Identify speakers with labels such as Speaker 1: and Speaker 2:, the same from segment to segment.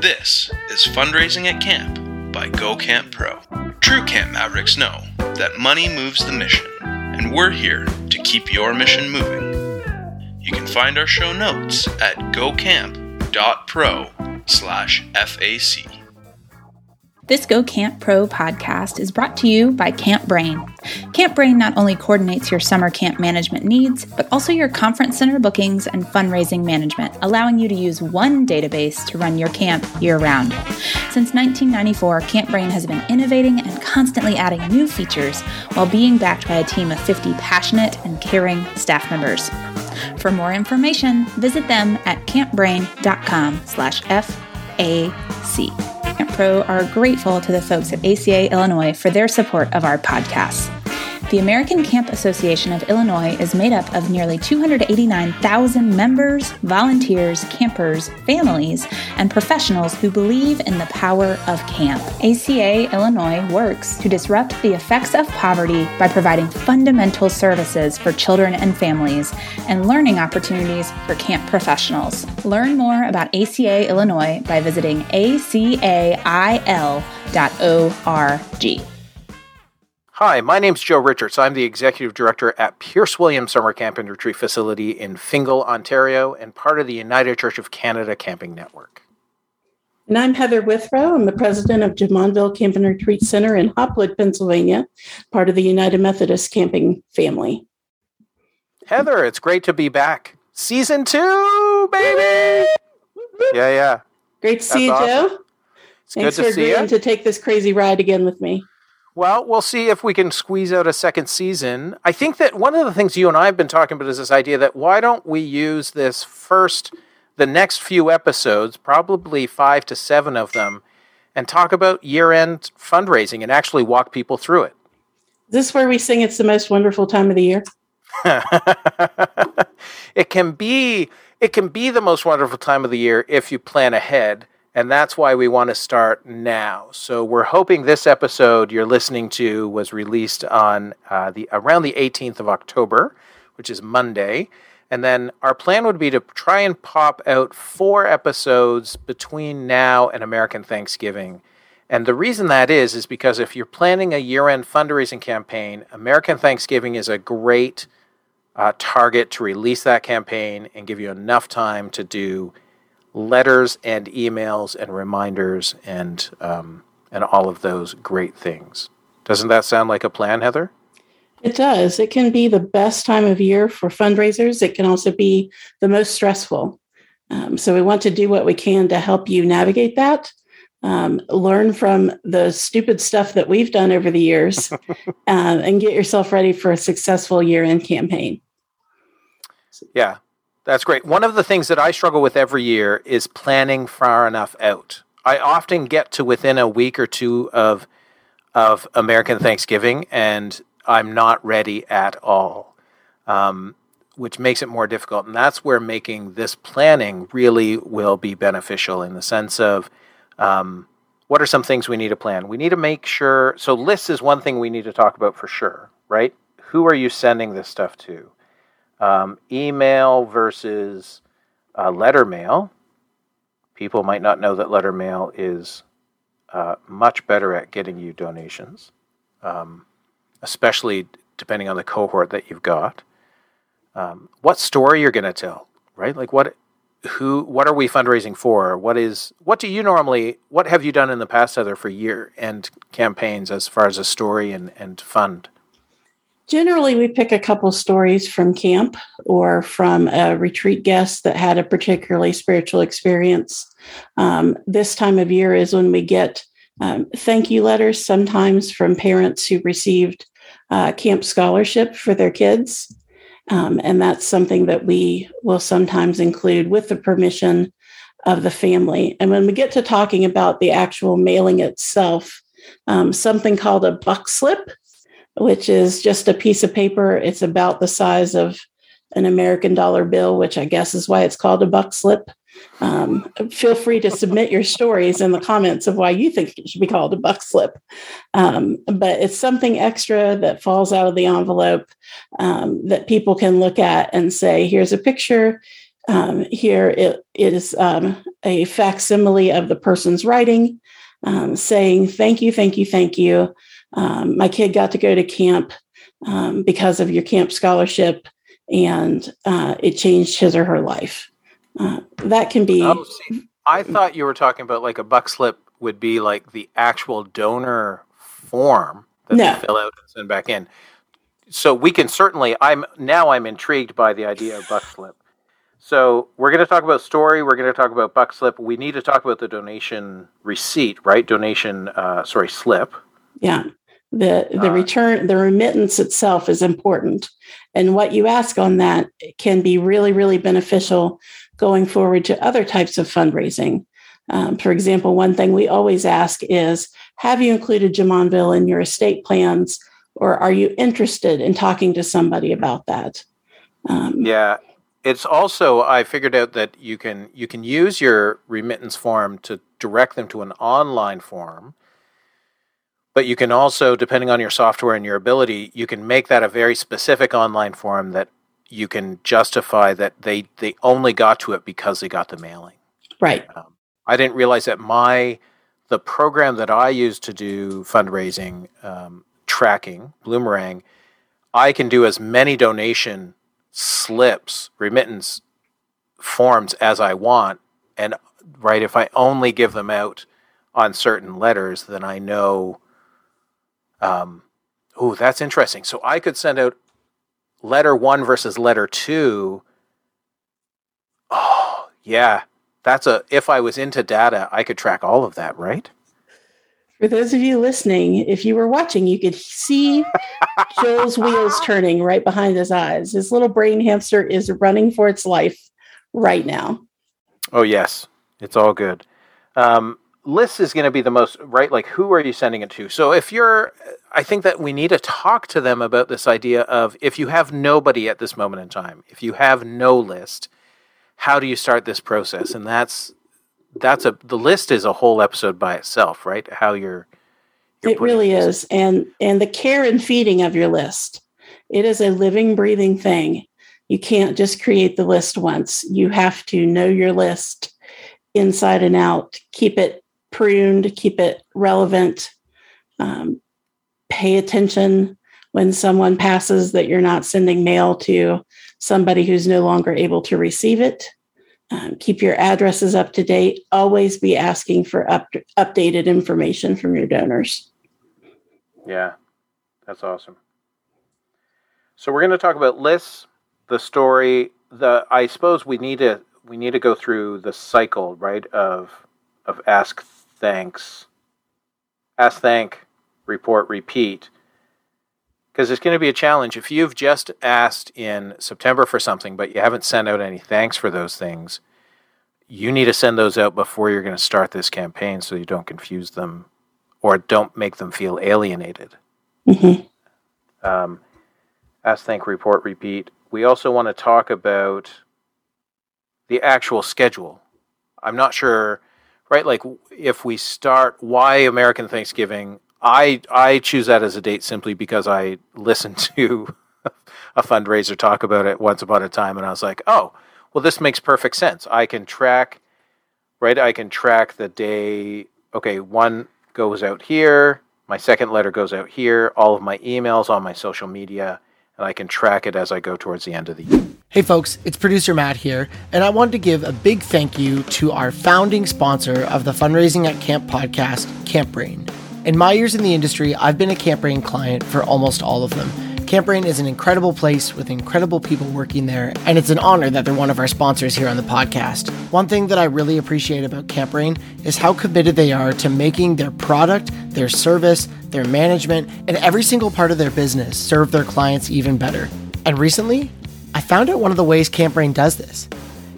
Speaker 1: This is Fundraising at Camp by Go Camp Pro. True Camp Mavericks know that money moves the mission, and we're here to keep your mission moving. You can find our show notes at gocamp.pro slash FAC.
Speaker 2: This Go Camp Pro podcast is brought to you by Camp Brain. Camp Brain not only coordinates your summer camp management needs, but also your conference center bookings and fundraising management, allowing you to use one database to run your camp year round. Since 1994, Camp Brain has been innovating and constantly adding new features while being backed by a team of 50 passionate and caring staff members. For more information, visit them at campbrain.com Camp Pro are grateful to the folks at ACA Illinois for their support of our podcasts. The American Camp Association of Illinois is made up of nearly 289,000 members, volunteers, campers, families, and professionals who believe in the power of camp. ACA Illinois works to disrupt the effects of poverty by providing fundamental services for children and families and learning opportunities for camp professionals. Learn more about ACA Illinois by visiting acail.org.
Speaker 3: Hi, my name's Joe Richards. I'm the Executive Director at Pearce Williams Summer Camp and Retreat Facility in Fingal, Ontario, and part of the United Church of Canada Camping Network.
Speaker 4: And I'm Heather Withrow. I'm the president of Jumonville Camp and Retreat Center in Hopwood, Pennsylvania, part of the United Methodist Camping family.
Speaker 3: Heather, it's great to be back. Season two, baby! Yeah, yeah.
Speaker 4: Great to see you,
Speaker 3: awesome.
Speaker 4: Joe.
Speaker 3: It's
Speaker 4: Thanks
Speaker 3: good
Speaker 4: for
Speaker 3: to see
Speaker 4: agreeing
Speaker 3: you.
Speaker 4: to take this crazy ride again with me.
Speaker 3: Well, we'll see if we can squeeze out a second season. I think that one of the things you and I have been talking about is this idea that why don't we use this first, the next few episodes, probably five to seven of them, and talk about year end fundraising and actually walk people through it.
Speaker 4: Is this where we sing It's the Most Wonderful Time of the Year?
Speaker 3: it can be it can be the most wonderful time of the year if you plan ahead and that's why we want to start now. So we're hoping this episode you're listening to was released on uh, the around the 18th of october which is monday. And then our plan would be to try and pop out four episodes between now and american thanksgiving. And the reason that is is because if you're planning a year-end fundraising campaign american thanksgiving is a great uh, target to release that campaign and give you enough time to do letters and emails and reminders and um, and all of those great things. Doesn't that sound like a plan, Heather?
Speaker 4: It does. It can be the best time of year for fundraisers. It can also be the most stressful. Um, so we want to do what we can to help you navigate that. Um, learn from the stupid stuff that we've done over the years uh, and get yourself ready for a successful year end campaign.
Speaker 3: Yeah, that's great. One of the things that I struggle with every year is planning far enough out. I often get to within a week or two of of American Thanksgiving, and I'm not ready at all, um, which makes it more difficult. And that's where making this planning really will be beneficial in the sense of um, what are some things we need to plan? We need to make sure. So, lists is one thing we need to talk about for sure, right? Who are you sending this stuff to? Um, email versus uh, letter mail. People might not know that letter mail is uh, much better at getting you donations, um, especially depending on the cohort that you've got. Um, what story you're going to tell, right? Like what, who, what are we fundraising for? What is, what do you normally, what have you done in the past, Heather, for year end campaigns as far as a story and, and fund?
Speaker 4: Generally, we pick a couple stories from camp or from a retreat guest that had a particularly spiritual experience. Um, this time of year is when we get um, thank you letters, sometimes from parents who received uh, camp scholarship for their kids. Um, and that's something that we will sometimes include with the permission of the family. And when we get to talking about the actual mailing itself, um, something called a buck slip which is just a piece of paper. It's about the size of an American dollar bill, which I guess is why it's called a buck slip. Um, feel free to submit your stories in the comments of why you think it should be called a buck slip. Um, but it's something extra that falls out of the envelope um, that people can look at and say, here's a picture. Um, here it, is um, a facsimile of the person's writing um, saying, Thank you, thank you, thank you. Um, my kid got to go to camp um, because of your camp scholarship, and uh, it changed his or her life. Uh, that can be. Oh,
Speaker 3: see, I thought you were talking about like a buck slip would be like the actual donor form that no. they fill out and send back in. So we can certainly. I'm now. I'm intrigued by the idea of buck slip. So we're going to talk about story. We're going to talk about buck slip. We need to talk about the donation receipt, right? Donation, uh, sorry, slip.
Speaker 4: Yeah, the the uh, return, the remittance itself is important, and what you ask on that can be really, really beneficial going forward to other types of fundraising. Um, for example, one thing we always ask is, have you included Jumonville in your estate plans, or are you interested in talking to somebody about that?
Speaker 3: Um, yeah, it's also I figured out that you can you can use your remittance form to direct them to an online form. But you can also, depending on your software and your ability, you can make that a very specific online form that you can justify that they they only got to it because they got the mailing.
Speaker 4: Right. Um,
Speaker 3: I didn't realize that my the program that I use to do fundraising um, tracking, Bloomerang, I can do as many donation slips, remittance forms as I want. And right, if I only give them out on certain letters, then I know. Um, oh, that's interesting. So I could send out letter one versus letter two. Oh, yeah. That's a, if I was into data, I could track all of that, right?
Speaker 4: For those of you listening, if you were watching, you could see Joel's wheels turning right behind his eyes. His little brain hamster is running for its life right now.
Speaker 3: Oh, yes. It's all good. Um, lists is going to be the most, right? Like, who are you sending it to? So, if you're, I think that we need to talk to them about this idea of if you have nobody at this moment in time, if you have no list, how do you start this process? And that's that's a the list is a whole episode by itself, right? How you're,
Speaker 4: you're it really is, and and the care and feeding of your list. It is a living, breathing thing. You can't just create the list once. You have to know your list inside and out. Keep it pruned. Keep it relevant. Um, pay attention when someone passes that you're not sending mail to somebody who's no longer able to receive it um, keep your addresses up to date. Always be asking for up, updated information from your donors.
Speaker 3: Yeah, that's awesome. So we're going to talk about lists, the story. The I suppose we need to we need to go through the cycle, right? Of of ask, thanks, ask, thank, report, repeat. Because it's going to be a challenge. If you've just asked in September for something, but you haven't sent out any thanks for those things, you need to send those out before you're going to start this campaign so you don't confuse them or don't make them feel alienated. Mm-hmm. Um, ask, thank, report, repeat. We also want to talk about the actual schedule. I'm not sure, right? Like, if we start, why American Thanksgiving? I I choose that as a date simply because I listened to a fundraiser talk about it once upon a time, and I was like, oh, well, this makes perfect sense. I can track, right? I can track the day. Okay, one goes out here. My second letter goes out here. All of my emails all my social media, and I can track it as I go towards the end of the year.
Speaker 5: Hey, folks, it's producer Matt here, and I wanted to give a big thank you to our founding sponsor of the Fundraising at Camp podcast, CampBrain. In my years in the industry, I've been a CampBrain client for almost all of them. CampBrain is an incredible place with incredible people working there, and it's an honor that they're one of our sponsors here on the podcast. One thing that I really appreciate about CampBrain is how committed they are to making their product, their service, their management, and every single part of their business serve their clients even better. And recently, I found out one of the ways CampBrain does this.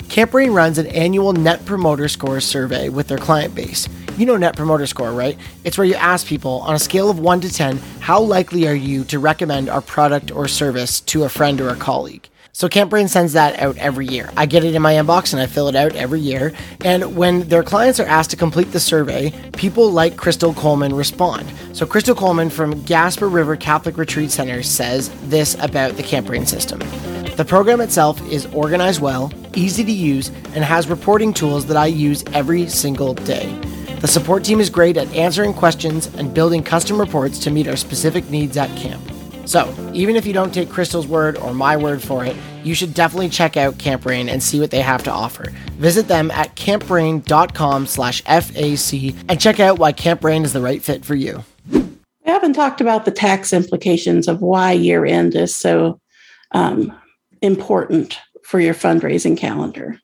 Speaker 5: CampBrain runs an annual Net Promoter Score survey with their client base. You know Net Promoter Score, right? It's where you ask people on a scale of 1 to 10, how likely are you to recommend our product or service to a friend or a colleague? So CampBrain sends that out every year. I get it in my inbox and I fill it out every year. And when their clients are asked to complete the survey, people like Crystal Coleman respond. So Crystal Coleman from Gasper River Catholic Retreat Center says this about the CampBrain system. The program itself is organized well, easy to use, and has reporting tools that I use every single day. The support team is great at answering questions and building custom reports to meet our specific needs at camp. So, even if you don't take Crystal's word or my word for it, you should definitely check out Camp Brain and see what they have to offer. Visit them at campbrain.com slash FAC and check out why Camp Brain is the right fit for you.
Speaker 4: We haven't talked about the tax implications of why year end is so um, important for your fundraising calendar.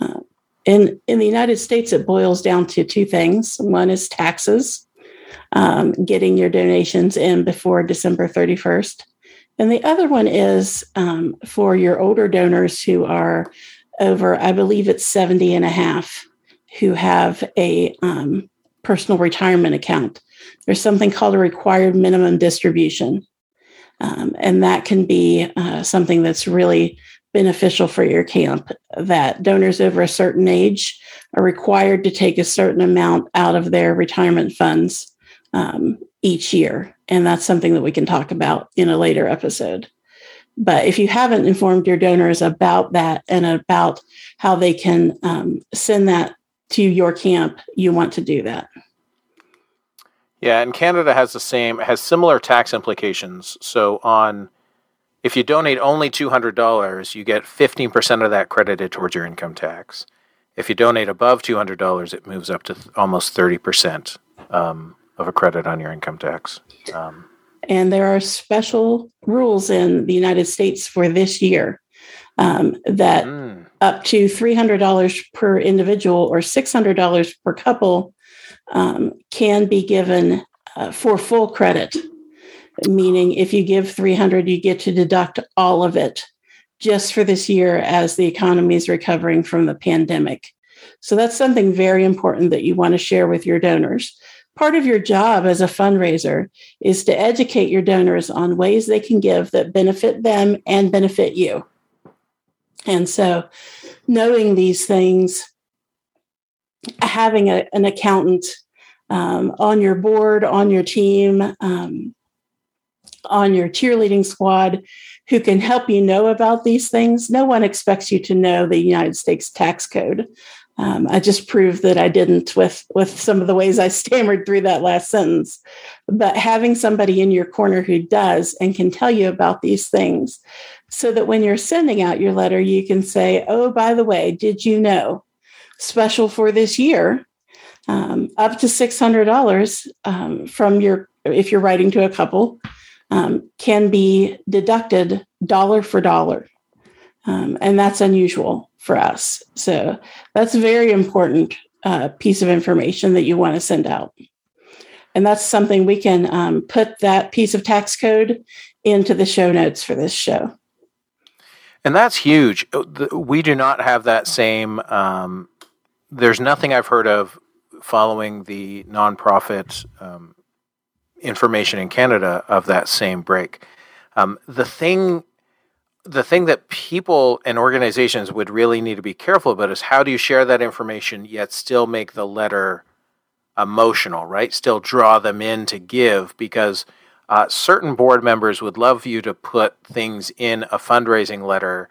Speaker 4: Uh, in, in the United States, it boils down to two things. One is taxes, um, getting your donations in before December 31st. And the other one is um, for your older donors who are over, I believe it's 70 and a half, who have a um, personal retirement account. There's something called a required minimum distribution. Um, and that can be uh, something that's really beneficial for your camp that donors over a certain age are required to take a certain amount out of their retirement funds um, each year. And that's something that we can talk about in a later episode. But if you haven't informed your donors about that and about how they can um, send that to your camp, you want to do that.
Speaker 3: Yeah, and Canada has the same has similar tax implications. So on if you donate only $200, you get 15% of that credited towards your income tax. If you donate above $200, it moves up to th- almost 30%. Um, of a credit on your income tax. Um,
Speaker 4: and there are special rules in the United States for this year um, that mm. up to $300 per individual or $600 per couple um, can be given uh, for full credit. Meaning, if you give 300, you get to deduct all of it just for this year as the economy is recovering from the pandemic. So, that's something very important that you want to share with your donors part of your job as a fundraiser is to educate your donors on ways they can give that benefit them and benefit you. And so, knowing these things, having a, an accountant um, on your board, on your team, um, on your cheerleading squad who can help you know about these things. No one expects you to know the United States tax code. Um, I just proved that I didn't with with some of the ways I stammered through that last sentence. But having somebody in your corner who does and can tell you about these things, so that when you're sending out your letter, you can say, "Oh, by the way, did you know? Special for this year, um, up to six hundred dollars um, from your if you're writing to a couple." Um, can be deducted dollar for dollar. Um, and that's unusual for us. So that's a very important uh, piece of information that you want to send out. And that's something we can um, put that piece of tax code into the show notes for this show.
Speaker 3: And that's huge. Uh, we do not have that same, um, there's nothing I've heard of following the nonprofit um, information in Canada of that same break. Um, the thing the thing that people and organizations would really need to be careful about is how do you share that information yet still make the letter emotional, right? Still draw them in to give because uh, certain board members would love you to put things in a fundraising letter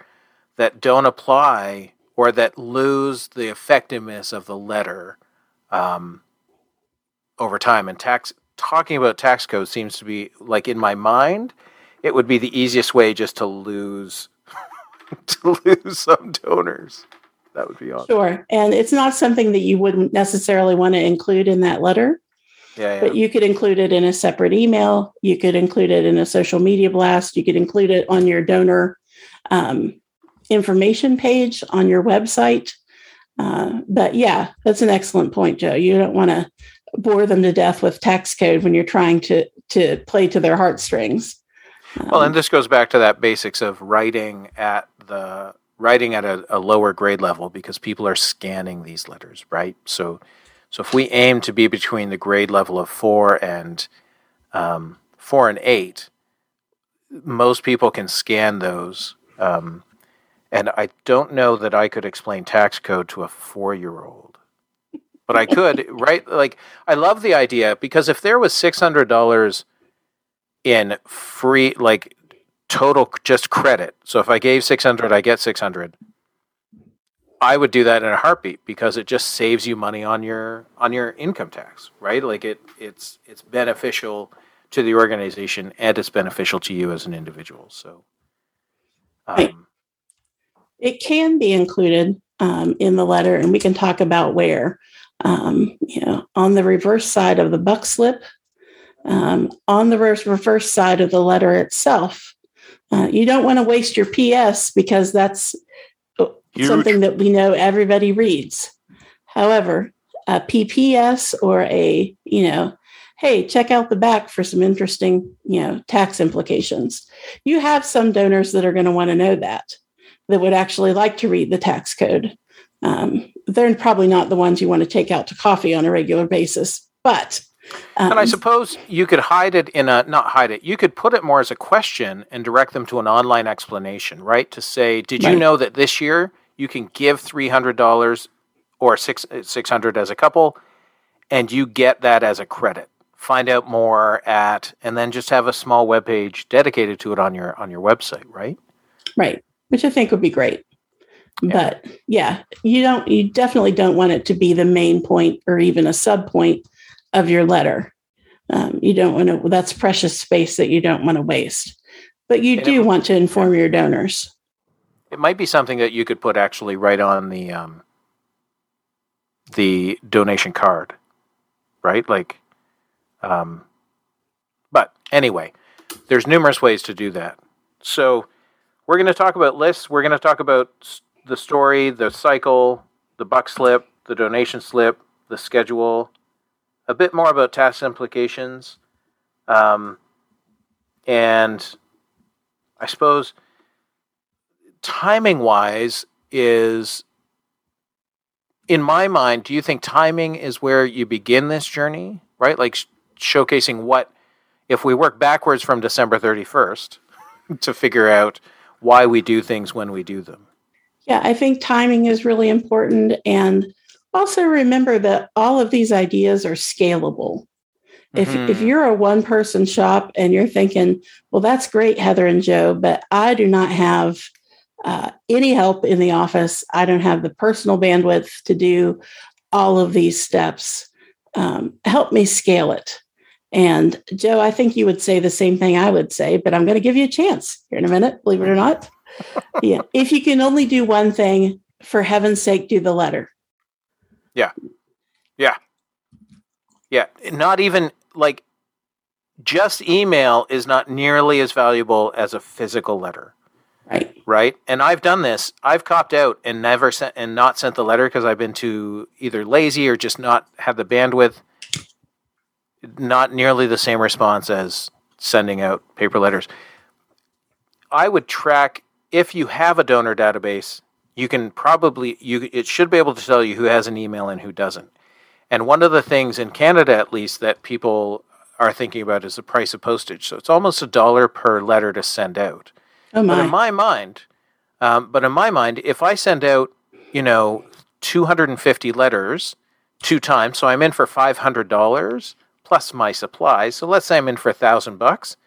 Speaker 3: that don't apply or that lose the effectiveness of the letter um, over time. And tax talking about tax code seems to be like in my mind it would be the easiest way just to lose to lose some donors. That would be awesome.
Speaker 4: Sure. And it's not something that you wouldn't necessarily want to include in that letter.
Speaker 3: Yeah, yeah.
Speaker 4: But you could include it in a separate email. You could include it in a social media blast. You could include it on your donor um, information page on your website. Uh, but yeah, that's an excellent point, Joe. You don't want to bore them to death with tax code when you're trying to to play to their heartstrings.
Speaker 3: Well, and this goes back to that basics of writing at the writing at a, a, lower grade level because people are scanning these letters, right? So, so if we aim to be between the grade level of four and um, four and eight, most people can scan those. Um, and I don't know that I could explain tax code to a four year old, but I could, right? Like, I love the idea because if there was six hundred dollars in free like total just credit. So if I gave 600, I get 600. I would do that in a heartbeat because it just saves you money on your on your income tax, right? Like it it's it's beneficial to the organization and it's beneficial to you as an individual. So
Speaker 4: um, right. it can be included um, in the letter, and we can talk about where. Um, you know, on the reverse side of the buck slip, um, on the reverse side of the letter itself. Uh, you don't want to waste your PS because that's Huge. something that we know everybody reads. However, a PPS or a, you know, hey, check out the back for some interesting, you know, tax implications. You have some donors that are going to want to know that, that would actually like to read the tax code. Um, they're probably not the ones you want to take out to coffee on a regular basis, but
Speaker 3: um, and I suppose you could hide it in a not hide it. You could put it more as a question and direct them to an online explanation, right? To say, did right. you know that this year you can give three hundred dollars or six six hundred as a couple, and you get that as a credit. Find out more at, and then just have a small web page dedicated to it on your on your website, right?
Speaker 4: Right, which I think would be great. Yeah. But yeah, you don't you definitely don't want it to be the main point or even a sub point of your letter. Um, you don't want to, that's precious space that you don't want to waste. But you and do it, want to inform your donors.
Speaker 3: It might be something that you could put actually right on the um, the donation card, right? Like, um, but anyway, there's numerous ways to do that. So we're going to talk about lists. We're going to talk about the story, the cycle, the buck slip, the donation slip, the schedule, a bit more about tax implications, um, and I suppose timing wise is in my mind do you think timing is where you begin this journey right? Like sh- showcasing what if we work backwards from december 31st to figure out why we do things when we do them
Speaker 4: yeah i think timing is really important and also remember that all of these ideas are scalable. If, mm-hmm. if you're a one person shop and you're thinking, well, that's great, Heather and Joe, but I do not have uh, any help in the office. I don't have the personal bandwidth to do all of these steps. Um, help me scale it. And Joe, I think you would say the same thing I would say, but I'm going to give you a chance here in a minute, believe it or not. Yeah. If you can only do one thing, for heaven's sake, do the letter.
Speaker 3: Yeah. Yeah. Yeah. Not even like just email is not nearly as valuable as a physical letter.
Speaker 4: Right.
Speaker 3: Right. And I've done this. I've copped out and never sent and not sent the letter because I've been too either lazy or just not have the bandwidth. Not nearly the same response as sending out paper letters. I would track if you have a donor database you can probably you it should be able to tell you who has an email and who doesn't. And one of the things in Canada, at least, that people are thinking about is the price of postage. So it's almost a dollar per letter to send out.
Speaker 4: Oh my.
Speaker 3: But in my mind, um, but in my mind, if I send out, you know, 250 letters two times, so I'm in for $500 plus my supplies. So let's say I'm in for a thousand bucks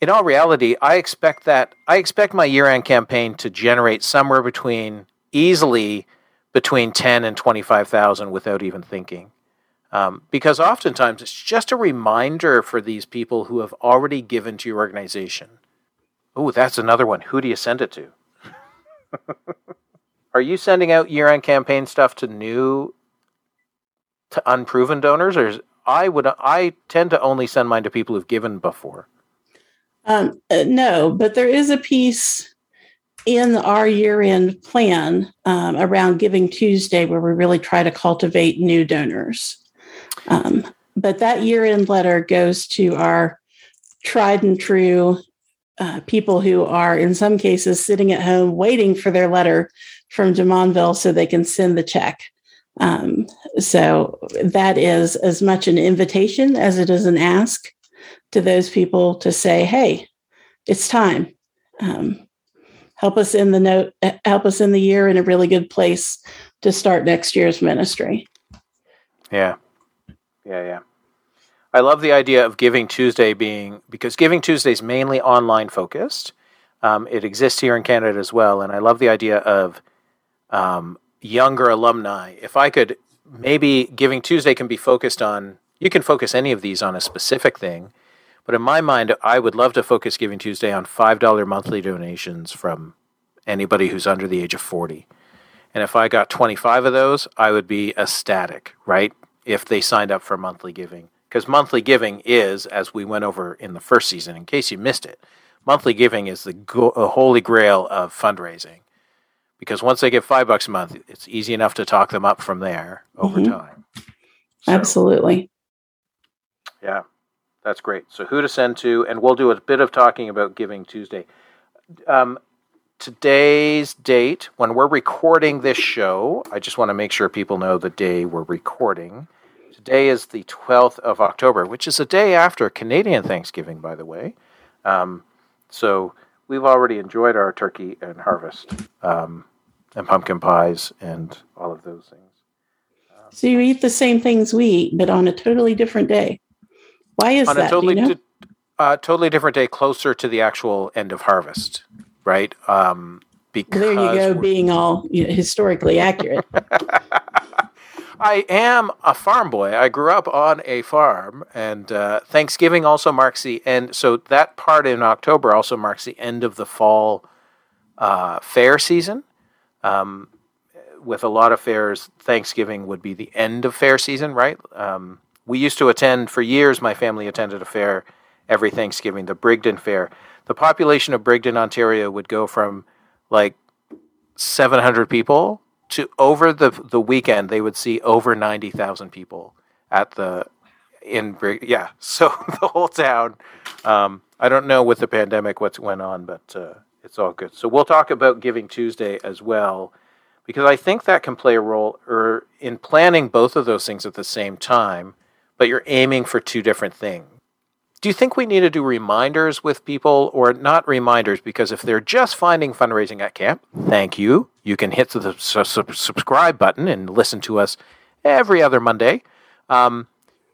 Speaker 3: in all reality, I expect that I expect my year-end campaign to generate somewhere between easily between ten and twenty-five thousand without even thinking, um, because oftentimes it's just a reminder for these people who have already given to your organization. Oh, that's another one. Who do you send it to? Are you sending out year-end campaign stuff to new, to unproven donors, or is, I would I tend to only send mine to people who've given before.
Speaker 4: Um, uh, no, but there is a piece in our year end plan um, around Giving Tuesday where we really try to cultivate new donors. Um, but that year end letter goes to our tried and true uh, people who are, in some cases, sitting at home waiting for their letter from Jumonville so they can send the check. Um, so that is as much an invitation as it is an ask to those people to say, hey, it's time. Um, help us in the note, help us in the year in a really good place to start next year's ministry.
Speaker 3: Yeah. Yeah, yeah. I love the idea of Giving Tuesday being because Giving Tuesday is mainly online focused. Um, it exists here in Canada as well, and I love the idea of um, younger alumni, if I could maybe Giving Tuesday can be focused on, you can focus any of these on a specific thing. But in my mind, I would love to focus Giving Tuesday on $5 monthly donations from anybody who's under the age of 40. And if I got 25 of those, I would be ecstatic, right? If they signed up for monthly giving. Because monthly giving is, as we went over in the first season, in case you missed it, monthly giving is the go- holy grail of fundraising. Because once they get five bucks a month, it's easy enough to talk them up from there over
Speaker 4: Mhm.
Speaker 3: time. So,
Speaker 4: Absolutely.
Speaker 3: Yeah, that's great. So who to send to, and we'll do a bit of talking about Giving Tuesday. Um, today's date, when we're recording this show, I just want to make sure people know the day we're recording. Today is the 12th of October, which is a day after Canadian Thanksgiving, by the way. Um, so we've already enjoyed our turkey and harvest um, and pumpkin pies and all of those things.
Speaker 4: So you eat the same things we eat, but on a totally different day. Why is
Speaker 3: on
Speaker 4: that?
Speaker 3: a totally
Speaker 4: you know?
Speaker 3: di- uh, totally different day, closer to the actual end of harvest, right? Um, because
Speaker 4: there you go, being all you know, historically accurate.
Speaker 3: I am a farm boy. I grew up on a farm, and uh, Thanksgiving also marks the end. So that part in October also marks the end of the fall uh, fair season. Um, with a lot of fairs, Thanksgiving would be the end of fair season, right? Um, we used to attend for years. My family attended a fair every Thanksgiving, the Brigden Fair. The population of Brigden, Ontario, would go from like 700 people to over the the weekend they would see over 90,000 people at the in Brig- yeah so the whole town um, I don't know with the pandemic what's went on but uh, it's all good so we'll talk about Giving Tuesday as well because I think that can play a role or in planning both of those things at the same time but you're aiming for two different things do you think we need to do reminders with people or not reminders? Because if they're just finding fundraising at camp, thank you. You can hit the subscribe button and listen to us every other Monday. Um,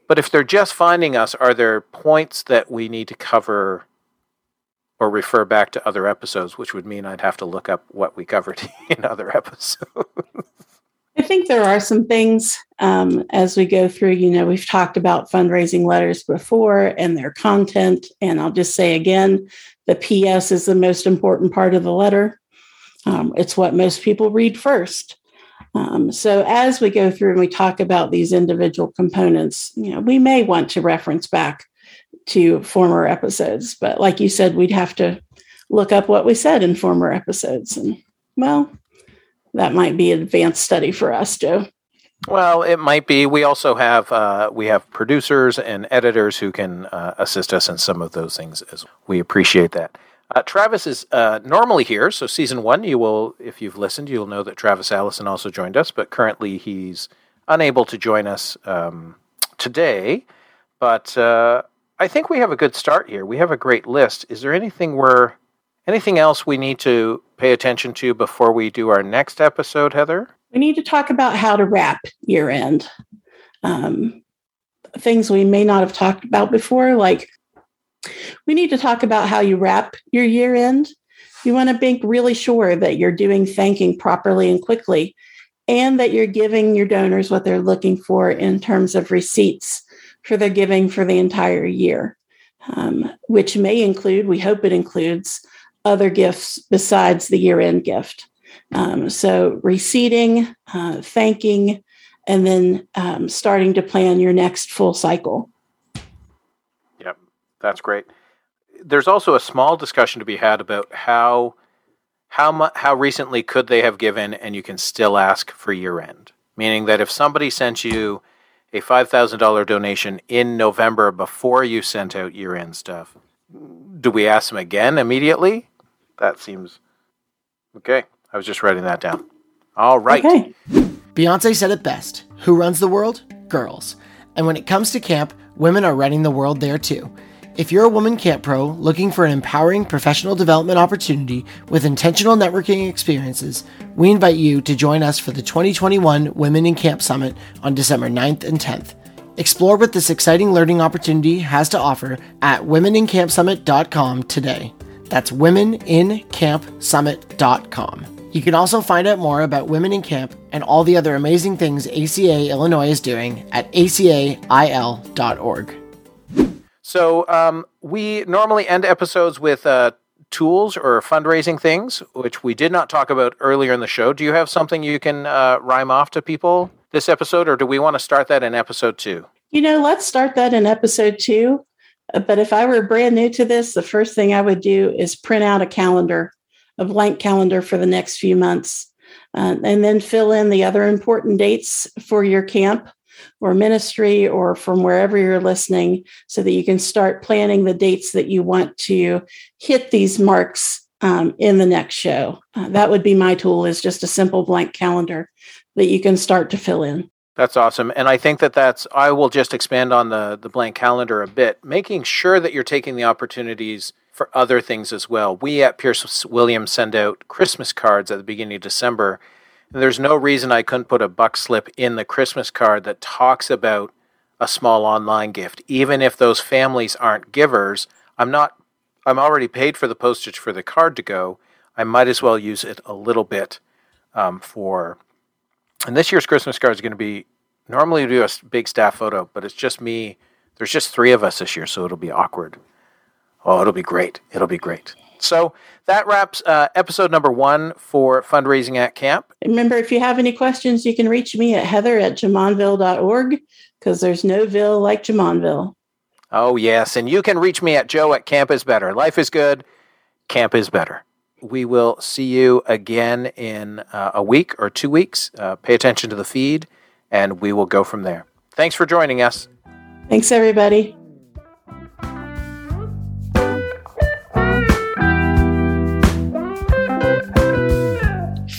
Speaker 3: but if they're just finding us, are there points that we need to cover or refer back to other episodes, which would mean I'd have to look up what we covered in other episodes?
Speaker 4: Think there are some things um, as we go through. You know, we've talked about fundraising letters before and their content. And I'll just say again the PS is the most important part of the letter, um, it's what most people read first. Um, so as we go through and we talk about these individual components, you know, we may want to reference back to former episodes, but like you said, we'd have to look up what we said in former episodes. And well, that might be an advanced study for us, Joe.
Speaker 3: Well, it might be. We also have uh, we have producers and editors who can uh, assist us in some of those things. As well. we appreciate that. Uh, Travis is uh, normally here, so season one, you will, if you've listened, you'll know that Travis Allison also joined us, but currently he's unable to join us um, today. But uh, I think we have a good start here. We have a great list. Is there anything we're anything else we need to pay attention to before we do our next episode, Heather?
Speaker 4: We need to talk about how to wrap year end. Um, things we may not have talked about before, like we need to talk about how you wrap your year end. You want to make really sure that you're doing thanking properly and quickly, and that you're giving your donors what they're looking for in terms of receipts for their giving for the entire year, um, which may include, we hope it includes, other gifts besides the year end gift. Um, so, receipting, uh, thanking, and then um, starting to plan your next full cycle.
Speaker 3: Yep, that's great. There's also a small discussion to be had about how how mu- how recently could they have given, and you can still ask for year end. Meaning that if somebody sent you a five thousand dollar donation in November before you sent out year end stuff, do we ask them again immediately? That seems okay. I was just writing that down. All right.
Speaker 4: Okay.
Speaker 5: Beyonce said it best Who runs the world? Girls. And when it comes to camp, women are running the world there too. If you're a woman camp pro looking for an empowering professional development opportunity with intentional networking experiences, we invite you to join us for the 2021 Women in Camp Summit on December 9th and 10th. Explore what this exciting learning opportunity has to offer at womenincampsummit.com today. That's womenincampsummit.com. You can also find out more about Women in Camp and all the other amazing things ACA Illinois is doing at acail.org.
Speaker 3: So um, we normally end episodes with uh, tools or fundraising things, which we did not talk about earlier in the show. Do you have something you can uh, rhyme off to people this episode, or do we want to start that in episode two?
Speaker 4: You know, let's start that in episode two. But if I were brand new to this, the first thing I would do is print out a calendar, a blank calendar for the next few months, uh, and then fill in the other important dates for your camp or ministry or from wherever you're listening so that you can start planning the dates that you want to hit these marks um, in the next show. Uh, that would be my tool is just a simple blank calendar that you can start to fill in.
Speaker 3: That's awesome. And I think that that's, I will just expand on the, the blank calendar a bit, making sure that you're taking the opportunities for other things as well. We at Pearce Williams send out Christmas cards at the beginning of December. And there's no reason I couldn't put a buck slip in the Christmas card that talks about a small online gift. Even if those families aren't givers, I'm not, I'm already paid for the postage for the card to go. I might as well use it a little bit um, for and this year's Christmas card is going to be normally we do a big staff photo, but it's just me. There's just three of us this year, so it'll be awkward. Oh, it'll be great. It'll be great. So that wraps uh, episode number one for fundraising at camp.
Speaker 4: Remember, if you have any questions, you can reach me at heather at jumonville.org because there's no ville like Jumonville.
Speaker 3: Oh, yes. And you can reach me at joe at camp is better. Life is good. Camp is better. We will see you again in uh, a week or two weeks. Uh, pay attention to the feed, and we will go from there. Thanks for joining us.
Speaker 4: Thanks, everybody.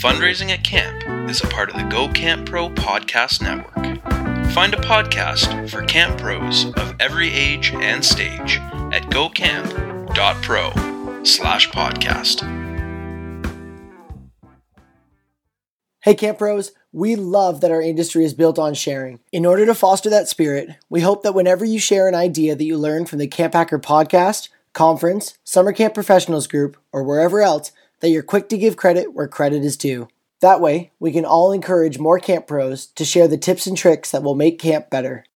Speaker 1: Fundraising at Camp is a part of the Go Camp Pro podcast network. Find a podcast for camp pros of every age and stage at gocamp.pro slash podcast.
Speaker 5: Hey, Camp Pros, we love that our industry is built on sharing. In order to foster that spirit, we hope that whenever you share an idea that you learned from the Camp Hacker podcast, conference, summer camp professionals group, or wherever else, that you're quick to give credit where credit is due. That way, we can all encourage more camp pros to share the tips and tricks that will make camp better.